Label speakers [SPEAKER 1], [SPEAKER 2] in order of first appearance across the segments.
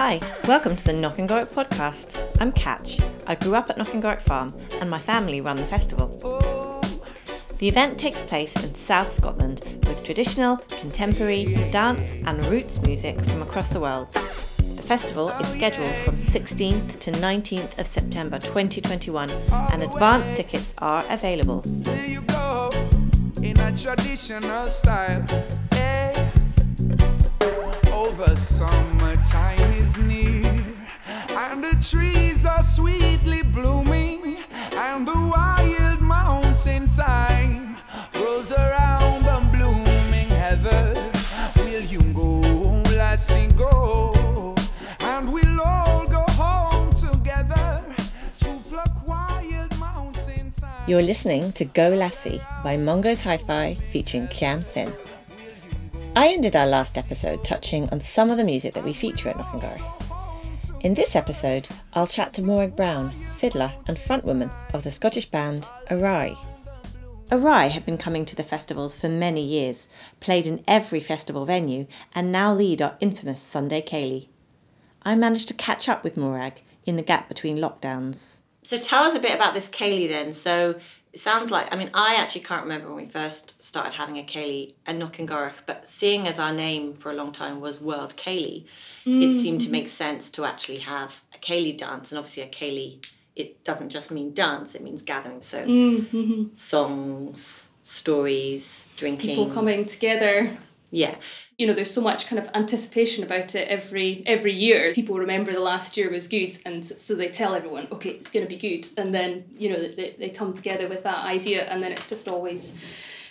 [SPEAKER 1] Hi, welcome to the Knock and Knockengorroch podcast. I'm Catch. I grew up at Knock and Knockengorroch Farm and my family run the festival. The event takes place in South Scotland with traditional, contemporary, dance and roots music from across the world. The festival is scheduled from 16th to 19th of September 2021 and advance tickets are available.
[SPEAKER 2] Hey. Over summertime is near, and the trees are sweetly blooming, and the wild mountain thyme grows around the blooming heather. Will you go, lassie, go? And we'll all go home together to pluck wild mountain thyme.
[SPEAKER 1] You're listening to Go Lassie by Mungo's Hi-Fi featuring Kian Finn. I ended our last episode touching on some of the music that we feature at Knockengorroch. In this episode, I'll chat to Morag Brown, fiddler and frontwoman of the Scottish band Arai. Arai have been coming to the festivals for many years, played in every festival venue, and now lead our infamous Sunday Ceilidh. I managed to catch up with Morag in the gap between lockdowns. So tell us a bit about this Ceilidh then. So it sounds like, I mean, I actually can't remember when we first started having a Ceilidh and Knockengorroch, but seeing as our name for a long time was World Ceilidh, it seemed to mm. make sense to actually have a Ceilidh dance. And obviously, a Ceilidh, it doesn't just mean dance, it means gathering. So mm, mm-hmm. songs, stories, drinking.
[SPEAKER 3] people coming together.
[SPEAKER 1] Yeah.
[SPEAKER 3] You know, there's so much kind of anticipation about it every every year. People remember the last year was good, and so they tell everyone, okay, it's going to be good, and then you know they, they come together with that idea, and then it's just always,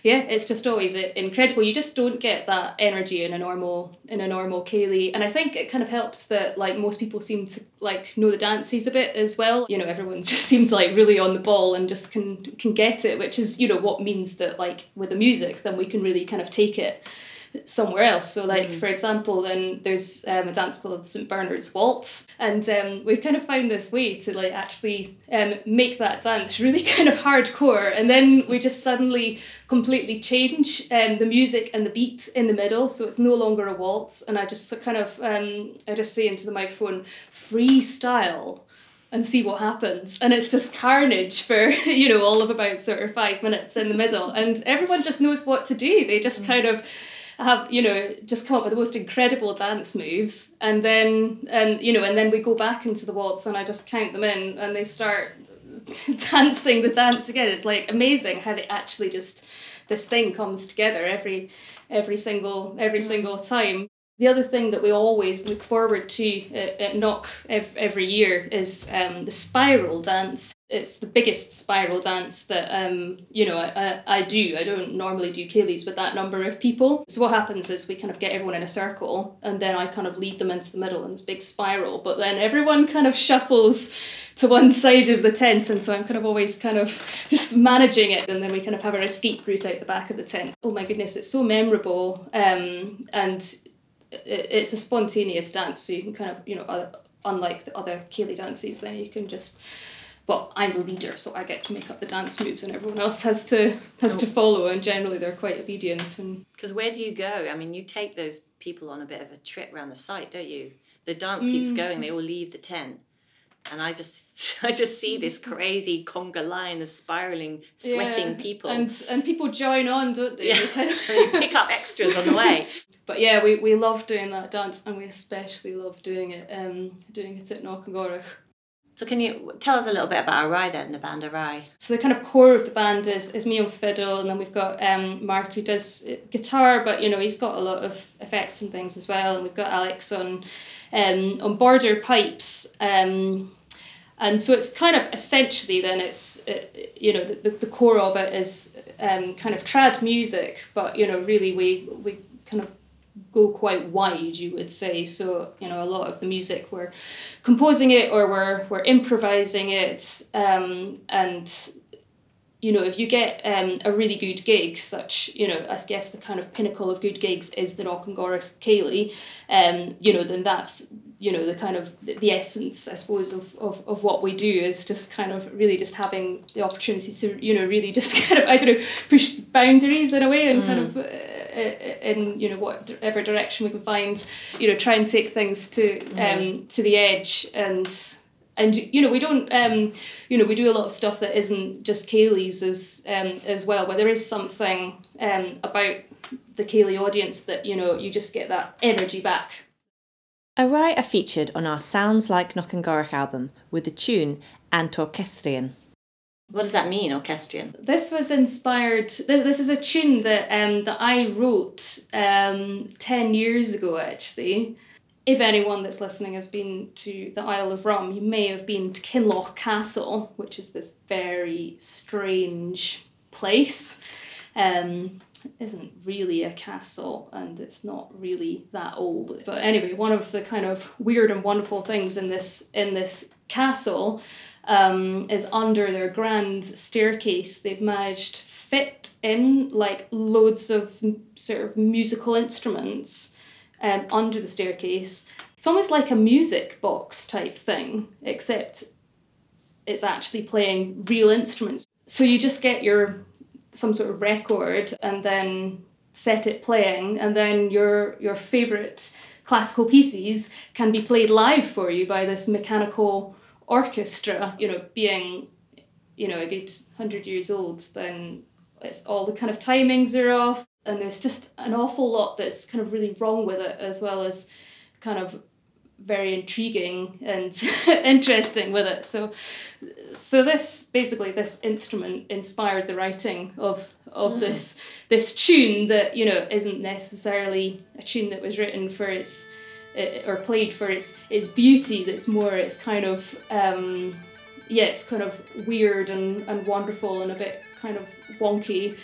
[SPEAKER 3] yeah, it's just always incredible. You just don't get that energy in a normal in a normal Ceilidh, and I think it kind of helps that like most people seem to like know the dances a bit as well. You know, everyone just seems like really on the ball and just can can get it, which is you know what means that like with the music, then we can really kind of take it somewhere else. So, like for example, then there's um, a dance called St Bernard's Waltz, and um, we've kind of found this way to like actually um, make that dance really kind of hardcore, and then we just suddenly completely change um, the music and the beat in the middle, so it's no longer a waltz, and I just kind of um, I just say into the microphone, freestyle and see what happens. And it's just carnage for, you know, all of about sort of five minutes in the middle. And everyone just knows what to do. They just kind of have, you know, just come up with the most incredible dance moves. And then, and, you know, and then we go back into the waltz and I just count them in and they start dancing the dance again. It's like amazing how they actually just, this thing comes together every, every single, every mm. single time. The other thing that we always look forward to at, at Knock every year is um, the spiral dance. It's the biggest spiral dance that um, you know I, I, do. I don't normally do Ceilidhs with that number of people. So what happens is we kind of get everyone in a circle, and then I kind of lead them into the middle in this big spiral. But then everyone kind of shuffles to one side of the tent, and so I'm kind of always kind of just managing it, and then we kind of have our escape route out the back of the tent. Oh my goodness, it's so memorable, um, and it's a spontaneous dance, so you can kind of you know uh, unlike the other Ceilidh dances, then you can just. Well, I'm the leader, so I get to make up the dance moves, and everyone else has to has to follow. And generally, they're quite obedient. And
[SPEAKER 1] Because where do you go? I mean, you take those people on a bit of a trip around the site, don't you? The dance keeps going. They all leave the tent, and I just, I just see this crazy conga line of spiraling, sweating
[SPEAKER 3] Yeah,
[SPEAKER 1] people.
[SPEAKER 3] and and people join on, don't they?
[SPEAKER 1] yeah,
[SPEAKER 3] They kind of-
[SPEAKER 1] and you pick up extras on the way.
[SPEAKER 3] But yeah, we, we love doing that dance, and we especially love doing it um doing it at Knockengorroch.
[SPEAKER 1] So, can you tell us a little bit about Arai then, the band Arai?
[SPEAKER 3] So the kind of core of the band is, is me on fiddle, and then we've got um, Mark who does uh, guitar, but you know he's got a lot of effects and things as well, and we've got Alex on um, on border pipes. Um, and so it's kind of essentially then it's uh, you know the, the, core of it is um, kind of trad music, but you know really we we kind of go quite wide, you would say. So, you know, a lot of the music we're composing it or we're we're improvising it. Um, and you know, if you get um, a really good gig, such, you know, I guess the kind of pinnacle of good gigs is the Knockengorroch Ceilidh, um, you know, then that's, you know, the kind of the essence, I suppose, of, of, of what we do is just kind of really just having the opportunity to, you know, really just kind of, I don't know, push boundaries in a way and kind of uh, in you know whatever direction we can find. You know, try and take things to um, mm. to the edge and and you know we don't um, you know we do a lot of stuff that isn't just Céilís as um, as well where there is something um, about the Céilí audience that you know you just get that energy back
[SPEAKER 1] Arai are featured on our Sounds Like Knockengorroch album with the tune An Orchestrion. What does that mean, orchestrion?
[SPEAKER 3] This was inspired. This is a tune that um, that I wrote um, ten years ago, actually if anyone that's listening has been to the Isle of Rum, you may have been to Kinloch Castle, which is this very strange place. Um, isn't really a castle and it's not really that old. But anyway, one of the kind of weird and wonderful things in this in this castle um, is under their grand staircase. They've managed to fit in like loads of sort of musical instruments um, under the staircase. It's almost like a music box type thing, except it's actually playing real instruments. So you just get your some sort of record and then set it playing, and then your your favorite classical pieces can be played live for you by this mechanical orchestra. You know, being you know a good hundred years old, then it's all the kind of timings are off and there's just an awful lot that's kind of really wrong with it as well as kind of very intriguing and interesting with it so so this basically this instrument inspired the writing of of mm. this this tune that you know isn't necessarily a tune that was written for its uh, or played for its its beauty that's more its kind of um yeah it's kind of weird and, and wonderful and a bit kind of wonky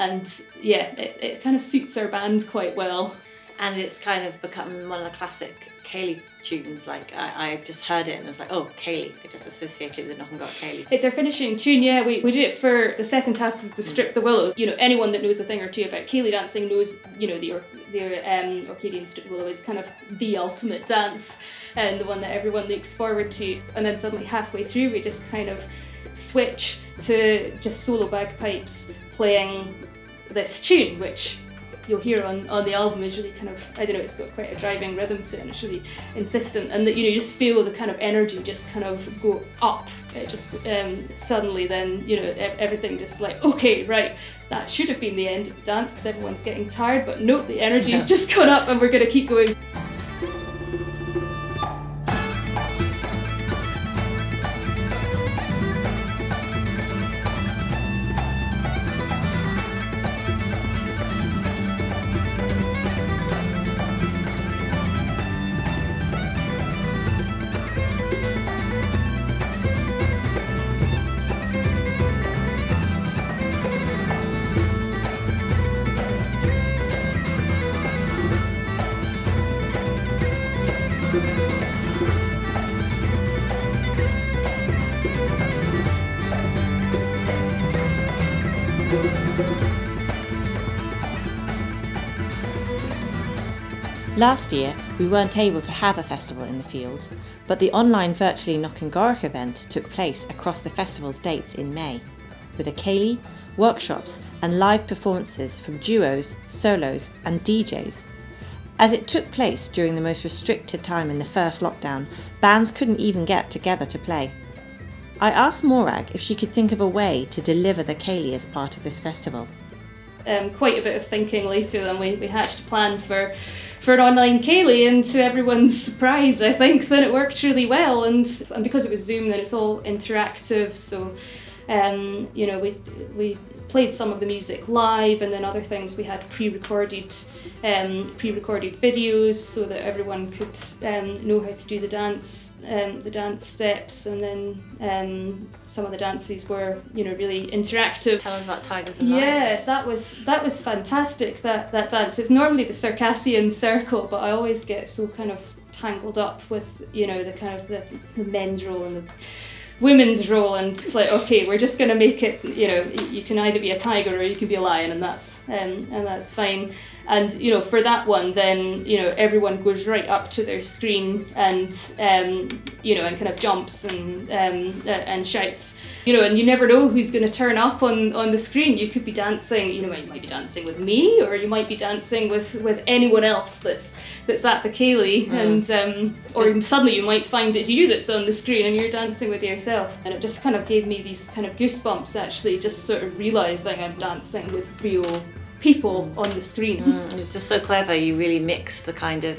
[SPEAKER 3] and yeah, it, it kind of suits our band quite well.
[SPEAKER 1] And it's kind of become one of the classic Céilí tunes. Like I, I just heard it and I was like, oh, Ceilidh. I just associated with the Knockengorroch Ceilidh.
[SPEAKER 3] It's our finishing tune. Yeah, we, we do it for the second half of the Strip the Willows. You know, anyone that knows a thing or two about Ceilidh dancing knows, you know, the the um, Orcadian Strip the Willow is kind of the ultimate dance and the one that everyone looks forward to. And then suddenly halfway through, we just kind of switch to just solo bagpipes playing this tune, which you'll hear on, on the album is really kind of I don't know it's got quite a driving rhythm to it and it's really insistent and that you know you just feel the kind of energy just kind of go up it just um, suddenly then you know everything just like okay right that should have been the end of the dance because everyone's getting tired but nope the energy's yeah. just gone up and we're going to keep going
[SPEAKER 1] Last year, we weren't able to have a festival in the field, but the online virtually Knockengorroch event took place across the festival's dates in May, with a Céilí, workshops, and live performances from duos, solos, and DJs. As it took place during the most restricted time in the first lockdown, bands couldn't even get together to play. I asked Morag if she could think of a way to deliver the Céilí as part of this festival.
[SPEAKER 3] Um, quite a bit of thinking later, and we, we hatched a plan for for an online Céilí, and to everyone's surprise, I think that it worked really well. And and because it was Zoom, then it's all interactive. So, um, you know, we we played some of the music live, and then other things we had pre-recorded, um, pre-recorded videos so that everyone could um, know how to do the dance, um, the dance steps, and then um, some of the dances were, you know, really interactive.
[SPEAKER 1] Tell us about Tigers and
[SPEAKER 3] Lions. Yeah, that was that was fantastic. That that dance. It's normally the Circassian circle, but I always get so kind of tangled up with, you know, the kind of the, the men's role and the women's role and it's like okay we're just going to make it you know you can either be a tiger or you can be a lion and that's um, and that's fine And you know, for that one, then you know everyone goes right up to their screen and um, you know and kind of jumps and um, uh, and shouts. You know, and you never know who's going to turn up on on the screen. You could be dancing. You know, you might be dancing with me, or you might be dancing with with anyone else that's that's at the Ceilidh,
[SPEAKER 1] Hmm.
[SPEAKER 3] and um, or suddenly you might find it's you that's on the screen and you're dancing with yourself. And it just kind of gave me these kind of goosebumps actually, just sort of realizing I'm dancing with real people on the screen.
[SPEAKER 1] Mm, it was just so clever. You really mixed the kind of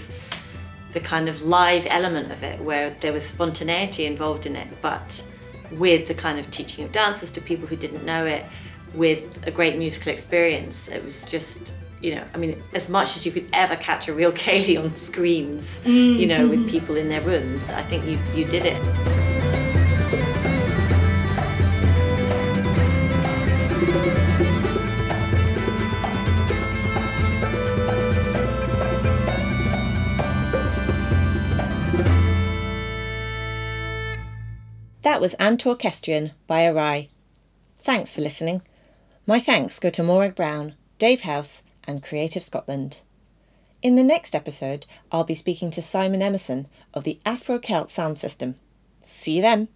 [SPEAKER 1] the kind of live element of it, where there was spontaneity involved in it, but with the kind of teaching of dances to people who didn't know it, with a great musical experience. It was just, you know, I mean, as much as you could ever catch a real Ceilidh on screens, you know, with mm. people in their rooms. I think you you did it. That was An Orchestrion by Arai. Thanks for listening. My thanks go to Morag Brown, Dave House, and Creative Scotland. In the next episode, I'll be speaking to Simon Emerson of the Afro Celt sound system. See you then.